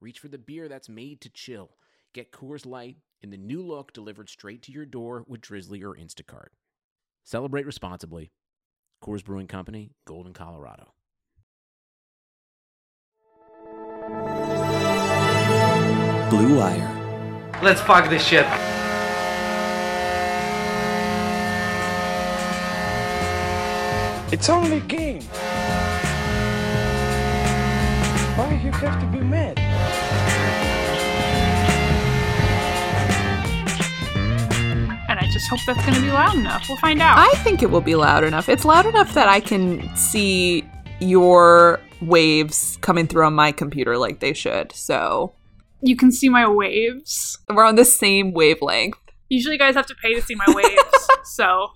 reach for the beer that's made to chill. Get Coors Light in the new look delivered straight to your door with Drizly or Instacart. Celebrate responsibly. Coors Brewing Company, Golden, Colorado. Blue Wire. Let's fuck this shit. It's only a game. Why you have to be mad? Just hope that's going to be loud enough. We'll find out. I think it will be loud enough. It's loud enough that I can see your waves coming through on my computer like they should. So you can see my waves. we're on the same wavelength. Usually, you guys have to pay to see my waves. so,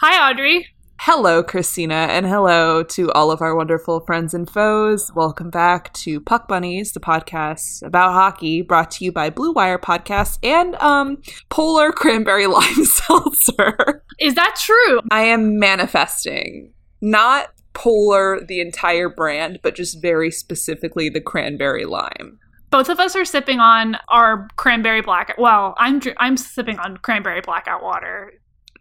hi, Audrey. Hello, Christina, and hello to all of our wonderful friends and foes. Welcome back to Puck Bunnies, the podcast about hockey, brought to you by Blue Wire Podcast and um, Polar Cranberry Lime Seltzer. Is that true? I am manifesting not Polar, the entire brand, but just very specifically the cranberry lime. Both of us are sipping on our cranberry blackout. Well, I'm I'm sipping on cranberry blackout water.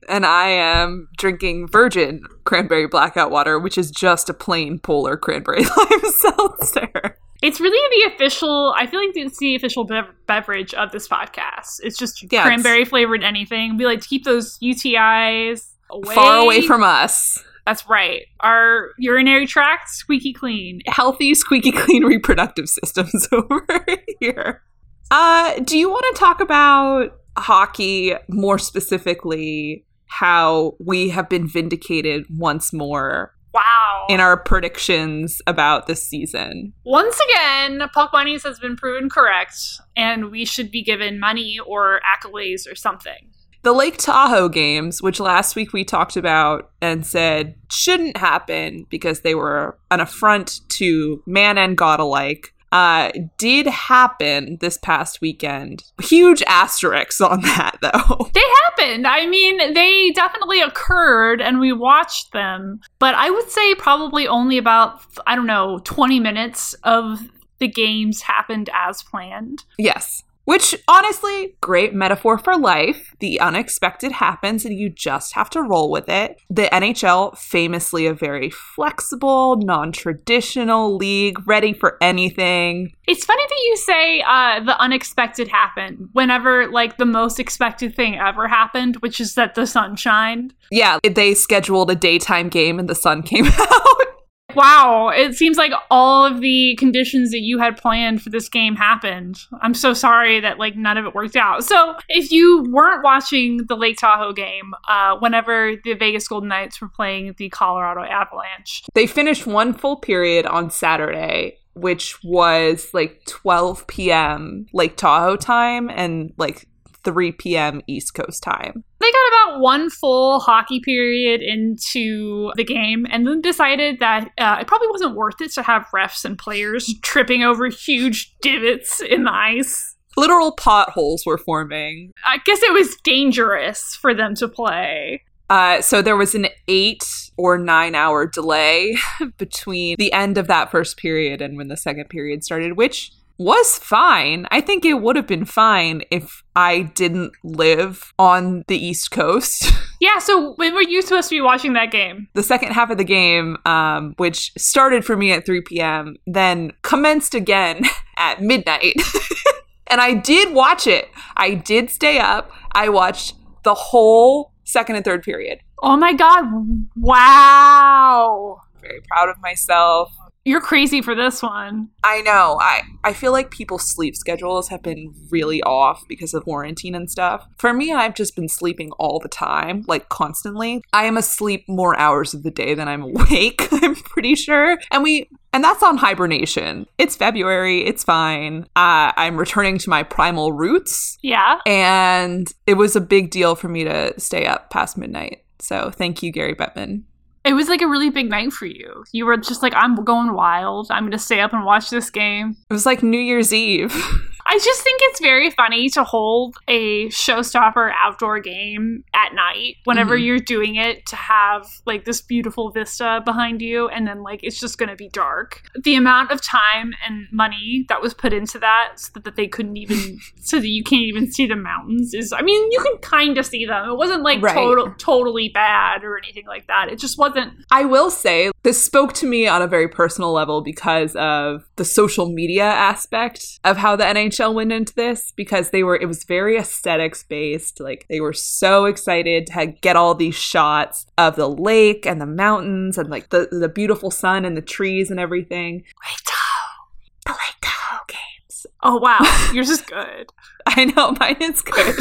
And I am drinking virgin cranberry blackout water, which is just a plain Polar cranberry lime seltzer. It's really the official. I feel like it's the official bev- beverage of this podcast. It's just Yeah, cranberry flavored anything. We like to keep those UTIs away. Far away from us. That's right. Our urinary tract squeaky clean. healthy, squeaky clean reproductive systems over here. Uh, do you want to talk about hockey more specifically? How we have been vindicated once more Wow. in our predictions about this season. Once again, Puck Bunnies has been proven correct, and we should be given money or accolades or something. The Lake Tahoe games, which last week we talked about and said shouldn't happen because they were an affront to man and god alike, uh, did happen this past weekend. Huge asterisks on that, though. They happened. I mean, they definitely occurred, and we watched them. But I would say probably only about, I don't know, 20 minutes of the games happened as planned. Yes. Which, honestly, great metaphor for life. The unexpected happens and you just have to roll with it. The NHL, famously a very flexible, non traditional league, ready for anything. It's funny that you say uh, the unexpected happened whenever, like, the most expected thing ever happened, which is that the sun shined. Yeah, they scheduled a daytime game and the sun came out. Wow, it seems like all of the conditions that you had planned for this game happened. I'm so sorry that like none of it worked out. So, if you weren't watching the Lake Tahoe game, uh, whenever the Vegas Golden Knights were playing the Colorado Avalanche, they finished one full period on Saturday, which was like 12 p.m. Lake Tahoe time and like 3 p.m. East Coast time. they got about one full hockey period into the game and then decided that uh, it probably wasn't worth it to have refs and players tripping over huge divots in the ice. Literal potholes were forming. I guess it was dangerous for them to play. Uh, so there was an eight or nine hour delay between the end of that first period and when the second period started, which was fine. I think it would have been fine if I didn't live on the East Coast. Yeah, so when were you supposed to be watching that game? the second half of the game, um, which started for me at 3 p.m., then commenced again at midnight. and I did watch it. I did stay up. I watched the whole second and third period. Oh my god, wow. Very proud of myself. You're crazy for this one. I know. I, I feel like people's sleep schedules have been really off because of quarantine and stuff. For me, I've just been sleeping all the time, like constantly. I am asleep more hours of the day than I'm awake, I'm pretty sure. And we and that's on hibernation. It's February. It's fine. Uh, I'm returning to my primal roots. Yeah. And it was a big deal for me to stay up past midnight. So thank you, Gary Bettman. It was like a really big night for you. You were just like, I'm going wild. I'm going to stay up and watch this game. It was like New Year's Eve. I just think it's very funny to hold a showstopper outdoor game at night whenever Mhm. you're doing it to have like this beautiful vista behind you and then like it's just going to be dark. The amount of time and money that was put into that so that they couldn't even so that you can't even see the mountains is I mean, you can kind of see them. It wasn't like Right. total totally bad or anything like that. It just wasn't I will say this spoke to me on a very personal level because of the social media aspect of how the NHL went into this because they were it was very aesthetics based like they were so excited to get all these shots of the lake and the mountains and like the the beautiful sun and the trees and everything. Tahoe the Lake games. Oh wow, yours is good. I know. Mine is good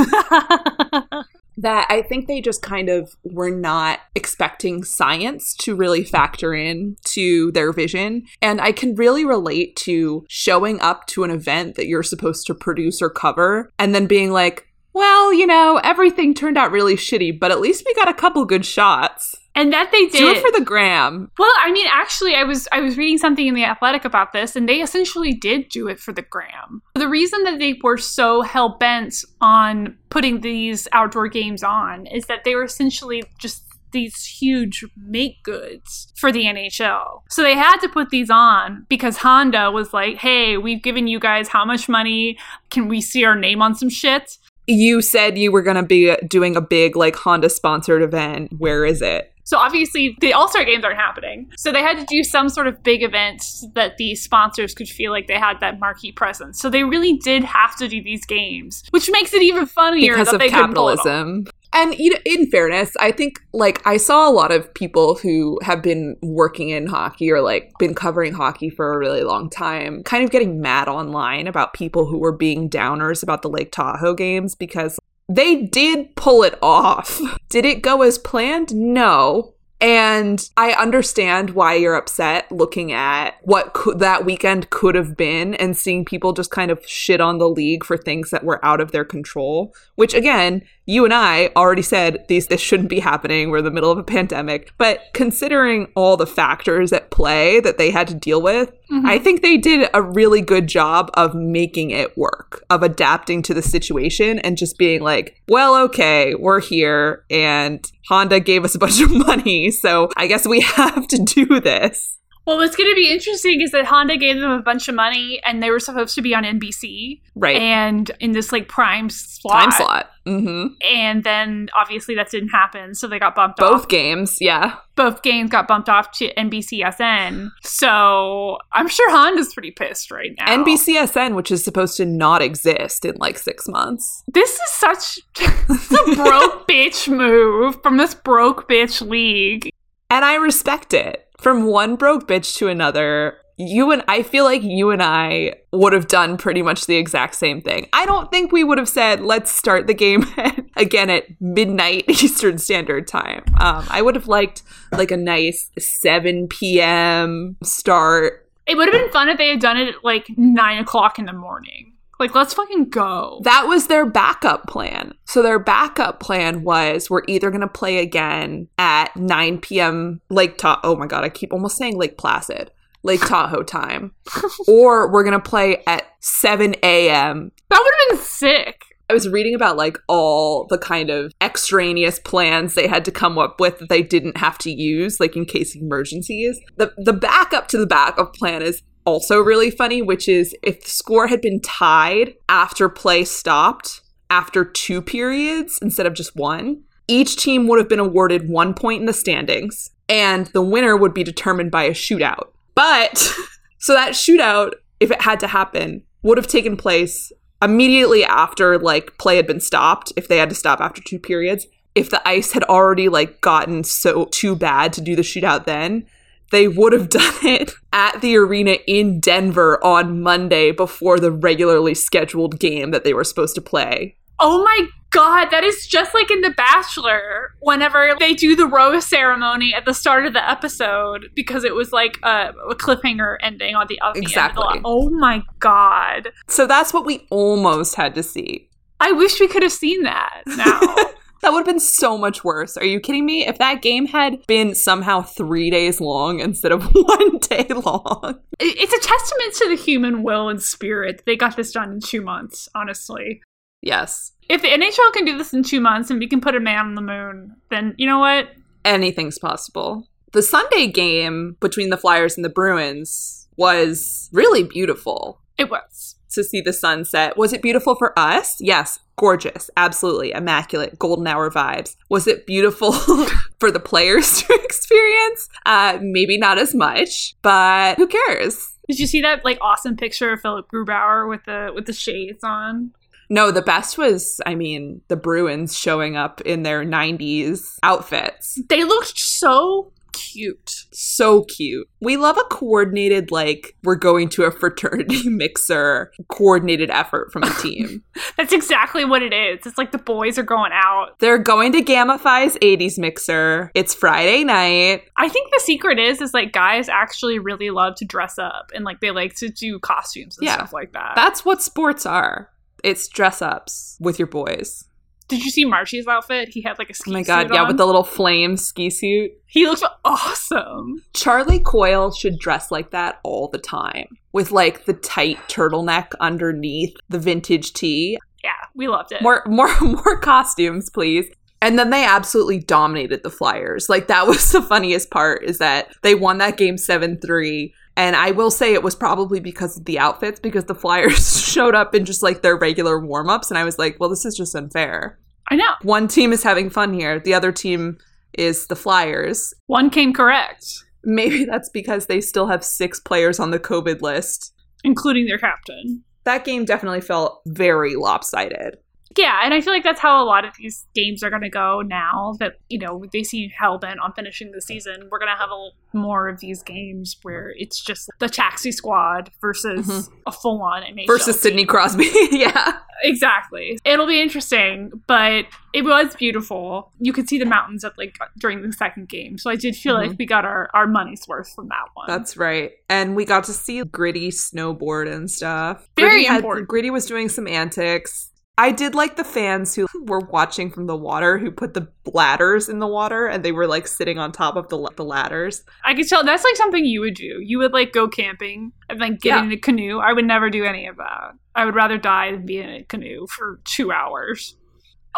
that I think they just kind of were not expecting science to really factor in to their vision. And I can really relate to showing up to an event that you're supposed to produce or cover and then being like, well, you know, everything turned out really shitty, but at least we got a couple good shots. And that they did Do it for the gram. Well, I mean, actually, I was I was reading something in the Athletic about this, and they essentially did do it for the gram. The reason that they were so hell bent on putting these outdoor games on is that they were essentially just these huge make goods for the NHL. So they had to put these on because Honda was like, "Hey, we've given you guys how much money? Can we see our name on some shit?" You said you were going to be doing a big, like, Honda sponsored event. Where is it? So obviously the All Star games aren't happening. So they had to do some sort of big event that the sponsors could feel like they had that marquee presence. So they really did have to do these games, which makes it even funnier because that of they couldn't pull it capitalism. And you know, in fairness, I think like I saw a lot of people who have been working in hockey or like been covering hockey for a really long time, kind of getting mad online about people who were being downers about the Lake Tahoe games because they did pull it off. Did it go as planned? No. And I understand why you're upset looking at what could, that weekend could have been and seeing people just kind of shit on the league for things that were out of their control. Which again, you and I already said these this shouldn't be happening. We're in the middle of a pandemic. But considering all the factors at play that they had to deal with, mm-hmm. I think they did a really good job of making it work, of adapting to the situation and just being like, well, okay, we're here and Honda gave us a bunch of money, so I guess we have to do this. Well, what's going to be interesting is that Honda gave them a bunch of money and they were supposed to be on NBC Right. and in this like prime slot. Time slot. hmm And then obviously that didn't happen. So they got bumped Both off. games, yeah. Both games got bumped off to NBCSN. So I'm sure Honda's pretty pissed right now. NBCSN, which is supposed to not exist in like six months. This is such a broke bitch move from this broke bitch league. And I respect it. From one broke bitch to another, you and I feel like you and I would have done pretty much the exact same thing. I don't think we would have said, let's start the game again at midnight Eastern Standard Time. Um, I would have liked like a nice 7 p.m. start. It would have been fun if they had done it at like nine o'clock in the morning. Like, let's fucking go. That was their backup plan. So their backup plan was we're either going to play again at 9 p.m. Lake Tahoe. Oh my God, I keep almost saying Lake Placid. Lake Tahoe time. or we're going to play at 7 a.m. That would have been sick. I was reading about like all the kind of extraneous plans they had to come up with that they didn't have to use, like in case of emergencies. The the backup to the backup plan is also really funny, which is if the score had been tied after play stopped after two periods instead of just one, each team would have been awarded one point in the standings, and the winner would be determined by a shootout. But so that shootout, if it had to happen, would have taken place immediately after like play had been stopped if they had to stop after two periods if the ice had already like gotten so too bad to do the shootout then they would have done it at the arena in Denver on Monday before the regularly scheduled game that they were supposed to play. Oh my god, that is just like in The Bachelor, whenever they do the rose ceremony at the start of the episode, because it was like a, a cliffhanger ending on the other Exactly. End of the, oh my god. So that's what we almost had to see. I wish we could have seen that now. That would have been so much worse. Are you kidding me? If that game had been somehow three days long instead of one day long. It's a testament to the human will and spirit. They got this done in two months, honestly. Yes. If the NHL can do this in two months and we can put a man on the moon, then you know what? anything's possible. The Sunday game between the Flyers and the Bruins was really beautiful It was. To see the sunset. Was it beautiful for us? Yes, gorgeous, absolutely immaculate, golden hour vibes. Was it beautiful for the players to experience? Uh, maybe not as much, but who cares? Did you see that like awesome picture of Philipp Grubauer with the with the shades on? No, the best was, I mean, the Bruins showing up in their 90s outfits. They looked so cute. so cute. We love a coordinated, like, we're going to a fraternity mixer, coordinated effort from a team. That's exactly what it is. It's like the boys are going out. They're going to Gamma Phi's 80s mixer. It's Friday night. I think the secret is is like guys actually really love to dress up and like they like to do costumes and Yeah. stuff like that. That's what sports are. It's dress ups with your boys. Did you see Marchie's outfit? He had like a oh ski suit. Oh my god, yeah, on. with the little flame ski suit. He looks awesome. Charlie Coyle should dress like that all the time. With like the tight turtleneck underneath the vintage tee. Yeah, we loved it. more more more costumes please and then they absolutely dominated the flyers like that was the funniest part is that they won that game 7-3 and i will say it was probably because of the outfits because the flyers showed up in just like their regular warm-ups and i was like well this is just unfair. I know. one team is having fun here. The other team is the flyers. One came correct, maybe that's because they still have six players on the covid list. Including their captain. that game definitely felt very lopsided Yeah, and I feel like that's how a lot of these games are going to go now that, you know, they seem hell bent on finishing the season. We're going to have a more of these games where it's just the taxi squad versus Mhm. a full on NHL. versus sidney crosby yeah Exactly. It'll be interesting, but it was beautiful. You could see the mountains at like during the second game. So I did feel Mhm. like we got our, our money's worth from that one. That's right. And we got to see Gritty snowboard and stuff. Very Gritty had- important. Gritty was doing some antics. I did like the fans who were watching from the water who put the ladders in the water and they were like sitting on top of the, the ladders. I could tell that's like something you would do. You would like go camping and like get Yeah. in a canoe. I would never do any of that. I would rather die than be in a canoe for two hours.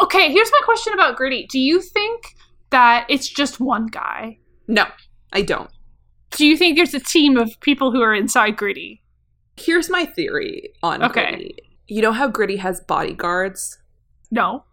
Okay, here's my question about Gritty. Do you think that it's just one guy? No, I don't. Do you think there's a team of people who are inside Gritty? Here's my theory on Okay. Gritty. You know how Gritty has bodyguards? No.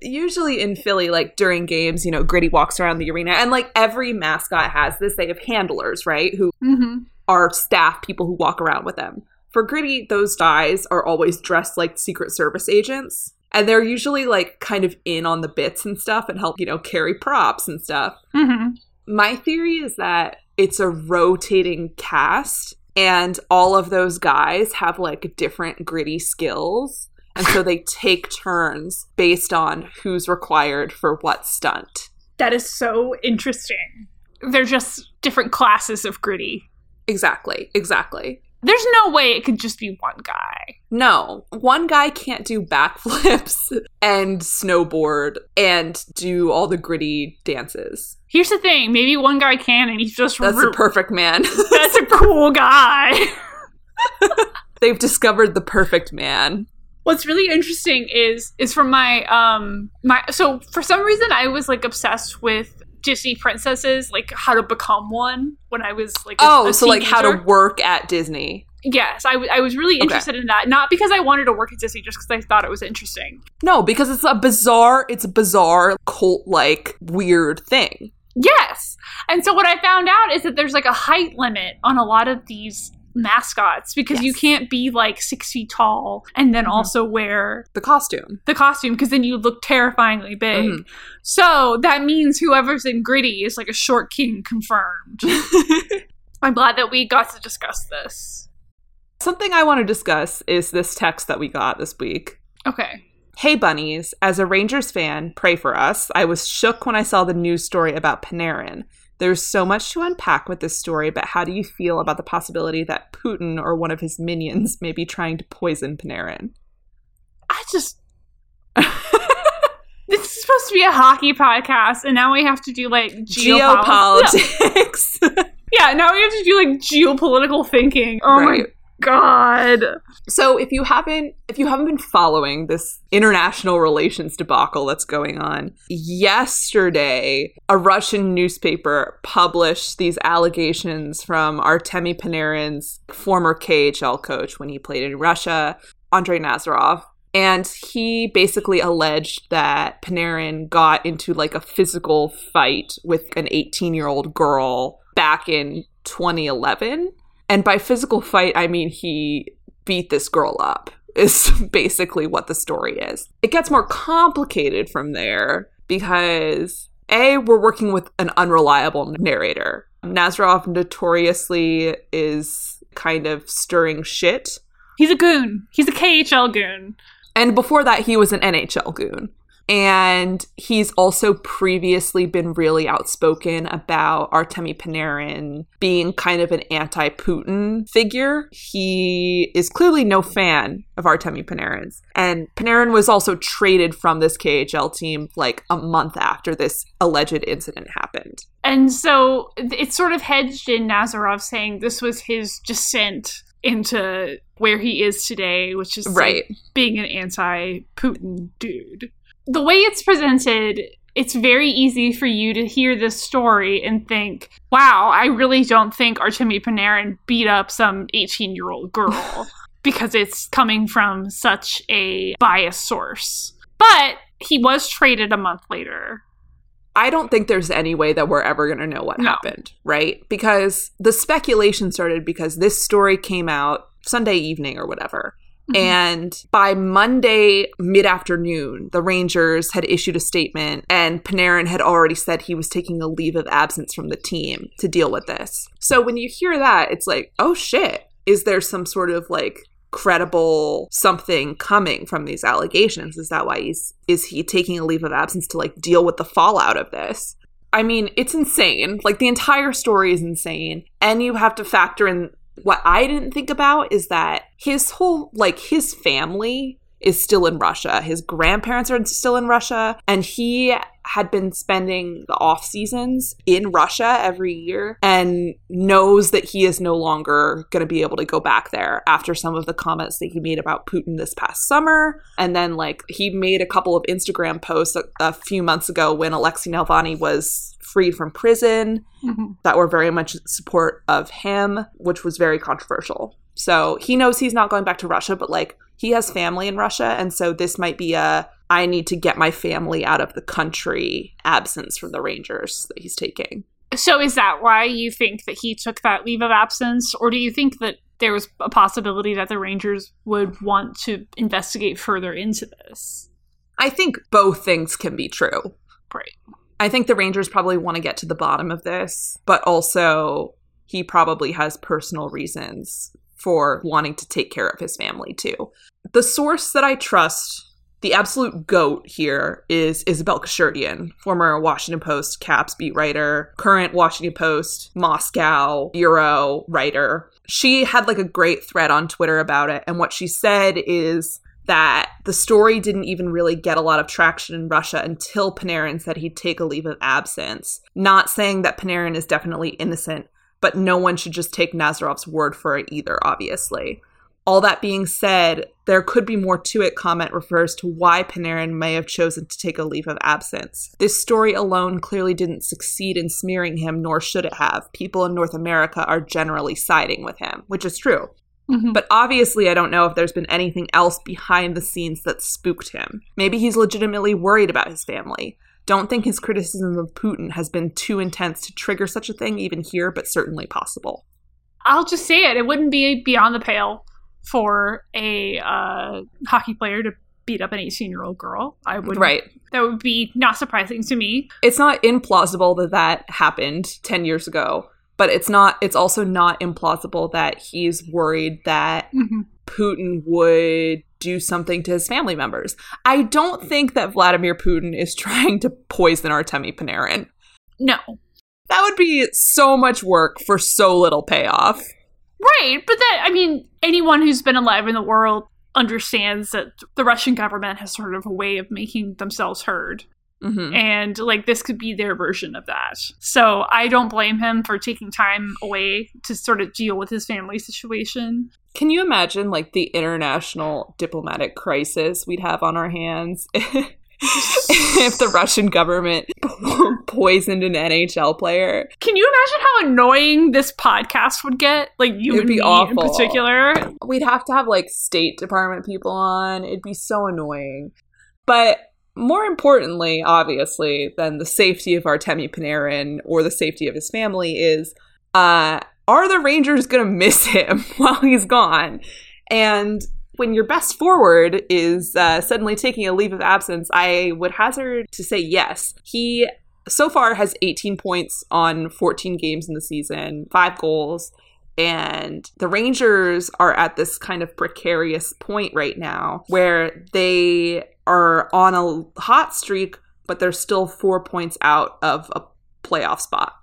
usually in Philly, like during games, you know, Gritty walks around the arena, and like every mascot has this. They have handlers, right? Who Mm-hmm. are staff people who walk around with them. For Gritty, those guys are always dressed like Secret Service agents. And they're usually like kind of in on the bits and stuff and help, you know, carry props and stuff. Mm-hmm. My theory is that it's a rotating cast and all of those guys have like different gritty skills. And so they take turns based on who's required for what stunt. That is so interesting. They're just different classes of Gritty. Exactly, exactly. There's no way it could just be one guy. No, one guy can't do backflips and snowboard and do all the gritty dances. Here's the thing: maybe one guy can, and he's just That's ru- the perfect man. That's a cool guy. They've discovered the perfect man. What's really interesting is is from my um my so for some reason I was like obsessed with Disney princesses, like how to become one when I was like a- Oh, a so like how to work at Disney. yes I, w- I was really Okay. interested in that not because I wanted to work at Disney just because I thought it was interesting No, because it's a bizarre, it's a bizarre cult like weird thing. Yes. And so what I found out is that there's like a height limit on a lot of these mascots because you can't be like six feet tall and then Mhm. also wear The costume. the costume because then you look terrifyingly big. Mhm. So that means whoever's in Gritty is like a short king confirmed. I'm glad that we got to discuss this. Something I want to discuss is this text that we got this week. Okay. Hey bunnies, as a Rangers fan, pray for us. I was shook when I saw the news story about Panarin. There's so much to unpack with this story, but how do you feel about the possibility that Putin or one of his minions may be trying to poison Panarin? I just. this is supposed to be a hockey podcast, and now we have to do like geopolitics. Geopolitics. Yeah, now we have to do like geopolitical thinking. Oh Right. my god. So if you haven't if you haven't been following this international relations debacle that's going on, yesterday a Russian newspaper published these allegations from Artemi Panarin's former KHL coach when he played in Russia, Andrei Nazarov. And he basically alleged that Panarin got into like a physical fight with an 18 year old girl back in 2011. And by physical fight, I mean he beat this girl up, is basically what the story is. It gets more complicated from there because A, we're working with an unreliable narrator. Nazarov notoriously is kind of stirring shit. He's a goon. He's a KHL goon. And before that, he was an NHL goon. And he's also previously been really outspoken about Artemi Panarin being kind of an anti Putin figure. He is clearly no fan of Artemi Panarin's. And Panarin was also traded from this KHL team like a month after this alleged incident happened. And so it's sort of hedged in Nazarov saying this was his descent into where he is today, which is like, Right. being an anti-Putin dude. The way it's presented, it's very easy for you to hear this story and think, "Wow, I really don't think Artemi Panarin beat up some 18-year-old girl." because it's coming from such a biased source. But he was traded a month later. I don't think there's any way that we're ever going to know what No. happened, right? Because the speculation started because this story came out Sunday evening or whatever. Mhm. And by Monday mid afternoon, the Rangers had issued a statement, and Panarin had already said he was taking a leave of absence from the team to deal with this. So when you hear that, it's like, oh shit, is there some sort of like credible something coming from these allegations? Is that why he's is he taking a leave of absence to like deal with the fallout of this? I mean, it's insane. Like the entire story is insane. And you have to factor in what I didn't think about is that his whole like his family is still in Russia. His grandparents are still in Russia and he had been spending the off seasons in Russia every year and knows that he is no longer going to be able to go back there after some of the comments that he made about Putin this past summer and then like he made a couple of Instagram posts a, a few months ago when Alexei Navalny was freed from prison Mhm. that were very much in support of him, which was very controversial. So he knows he's not going back to Russia, but like he has family in Russia. And so this might be a I need to get my family out of the country absence from the Rangers that he's taking. So is that why you think that he took that leave of absence, or do you think that there was a possibility that the Rangers would want to investigate further into this? I think both things can be true. Right. I think the Rangers probably want to get to the bottom of this, but also he probably has personal reasons for wanting to take care of his family too. The source that I trust, the absolute goat here, is Isabelle Khurshudyan, former Washington Post Caps beat writer, current Washington Post Moscow Euro writer. She had like a great thread on Twitter about it, and what she said is that the story didn't even really get a lot of traction in Russia until Panarin said he'd take a leave of absence. Not saying that Panarin is definitely innocent, but no one should just take Nazarov's word for it either, obviously. All that being said, there could be more to it comment refers to why Panarin may have chosen to take a leave of absence. This story alone clearly didn't succeed in smearing him, nor should it have. People in North America are generally siding with him, which is true. Mhm. But obviously, I don't know if there's been anything else behind the scenes that spooked him. Maybe he's legitimately worried about his family. Don't think his criticism of Putin has been too intense to trigger such a thing, even here, but certainly possible. I'll just say it. It wouldn't be beyond the pale for a uh, hockey player to beat up an 18 year old girl. I would Right. That would be not surprising to me. It's not implausible that that happened 10 years ago, but it's not it's also not implausible that he's worried that Mhm. Putin would do something to his family members. I don't think that Vladimir Putin is trying to poison Artemi Panarin. No. That would be so much work for so little payoff. Right, but that I mean, anyone who's been alive in the world understands that the Russian government has sort of a way of making themselves heard. Hmm And like this could be their version of that. So I don't blame him for taking time away to sort of deal with his family situation. Can you imagine like the international diplomatic crisis we'd have on our hands if the Russian government poisoned an NHL player? Can you imagine how annoying this podcast would get? Like you It'd be awful. in particular. We'd have to have like State Department people on. It'd be so annoying. But more importantly, obviously, than the safety of Artemi Panarin or the safety of his family is uh, are the Rangers going to miss him while he's gone? And when your best forward is uh, suddenly taking a leave of absence, I would hazard to say yes. He so far has 18 points on 14 games in the season, five goals. And the Rangers are at this kind of precarious point right now where they are on a hot streak, but they're still four points out of a playoff spot.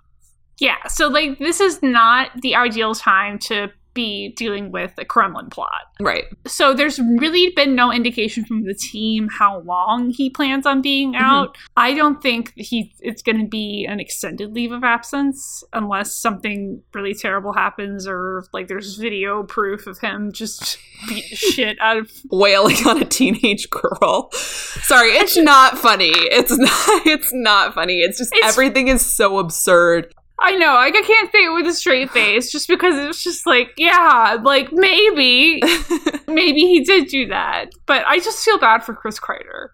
Yeah, so like this is not the ideal time to be dealing with a Kremlin plot. Right. So there's really been no indication from the team how long he plans on being Mm-hmm. out. I don't think he it's going to be an extended leave of absence unless something really terrible happens or like there's video proof of him just beating the shit out of Wailing on a teenage girl. Sorry, it's not funny. It's not it's not funny. It's just It's- everything is so absurd. I know, like I can't say it with a straight face just because it's just like, yeah, like maybe maybe he did do that. But I just feel bad for Chris Kreider.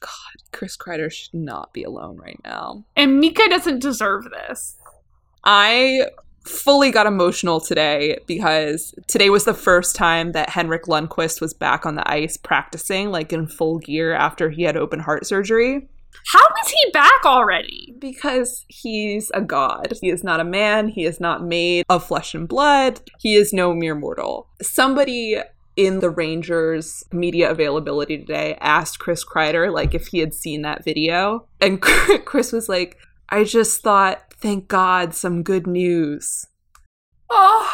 God, Chris Kreider should not be alone right now. And Mika doesn't deserve this. I fully got emotional today because today was the first time that Henrik Lundqvist was back on the ice practicing, like in full gear after he had open heart surgery. How is he back already? Because he's a god. He is not a man. He is not made of flesh and blood. He is no mere mortal. Somebody in the Rangers media availability today asked Chris Kreider like if he had seen that video and Chris was like I just thought thank god some good news. Oh,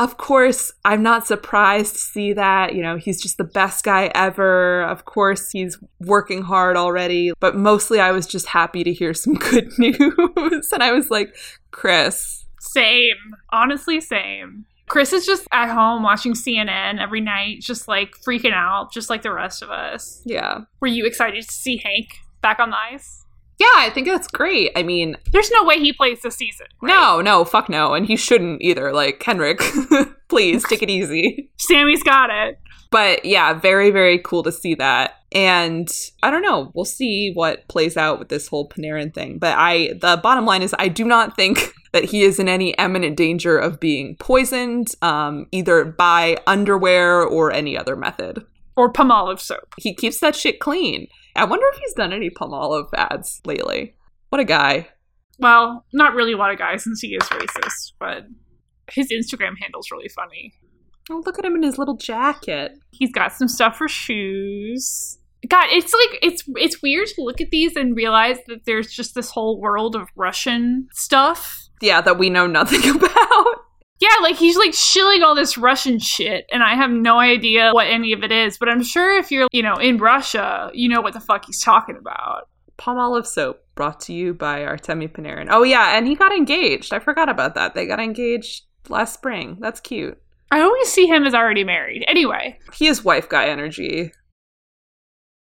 Of course, I'm not surprised to see that. You know, he's just the best guy ever. Of course, he's working hard already. But mostly, I was just happy to hear some good news. and I was like, Chris, same. Honestly, same. Chris is just at home watching CNN every night, just like freaking out, just like the rest of us. yeah. Were you excited to see Hank back on the ice? Yeah, I think that's great. I mean, There's no way he plays this season. right? no, no, fuck no. And he shouldn't either. Like, Henrik, please take it easy. Sammy's got it. But yeah, very, very cool to see that. And I don't know, we'll see what plays out with this whole Panarin thing. But I, the bottom line is, I do not think that he is in any imminent danger of being poisoned, um, either by underwear or any other method. Or Palmolive soap. He keeps that shit clean. I wonder if he's done any Palmolive ads lately. What a guy. Well, not really what a lot of guys since he is racist, but his Instagram handle's really funny. Oh, look at him in his little jacket. He's got some stuff for shoes. God, it's like it's it's weird to look at these and realize that there's just this whole world of Russian stuff. Yeah, that we know nothing about. Yeah, like he's like shilling all this Russian shit, and I have no idea what any of it is. But I'm sure if you're, you know, in Russia, you know what the fuck he's talking about. Palmolive soap brought to you by Artemi Panarin. Oh yeah, and he got engaged. I forgot about that. They got engaged last spring. That's cute. I always see him as already married. Anyway, He is wife guy energy.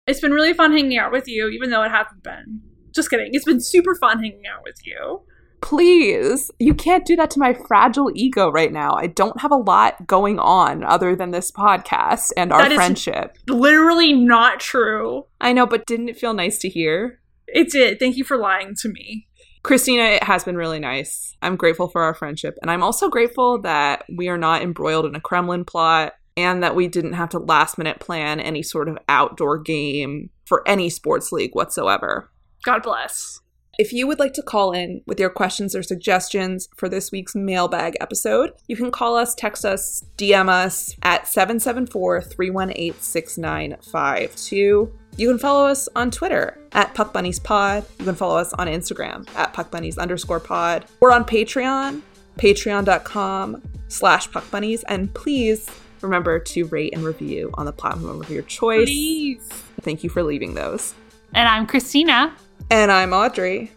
it's been really fun hanging out with you, even though it hasn't been. Just kidding. It's been super fun hanging out with you. Please, you can't do that to my fragile ego right now. I don't have a lot going on other than this podcast and our That is- friendship. Literally not true. I know, but didn't it feel nice to hear? It did. Thank you for lying to me. Christina, it has been really nice. I'm grateful for our friendship. And I'm also grateful that we are not embroiled in a Kremlin plot and that we didn't have to last minute plan any sort of outdoor game for any sports league whatsoever. God bless. If you would like to call in with your questions or suggestions for this week's mailbag episode, you can call us, text us, DM us at 774 318 6952. You can follow us on Twitter at Puck Bunnies Pod. You can follow us on Instagram at Puck Bunnies underscore pod. We're on Patreon, patreon.com slash Puck Bunnies. And please remember to rate and review on the platform of your choice. Please. Thank you for leaving those. And I'm Christina, And I'm Audrey.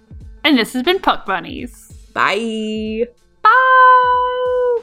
and this has been Puck Bunnies. Bye. Bye.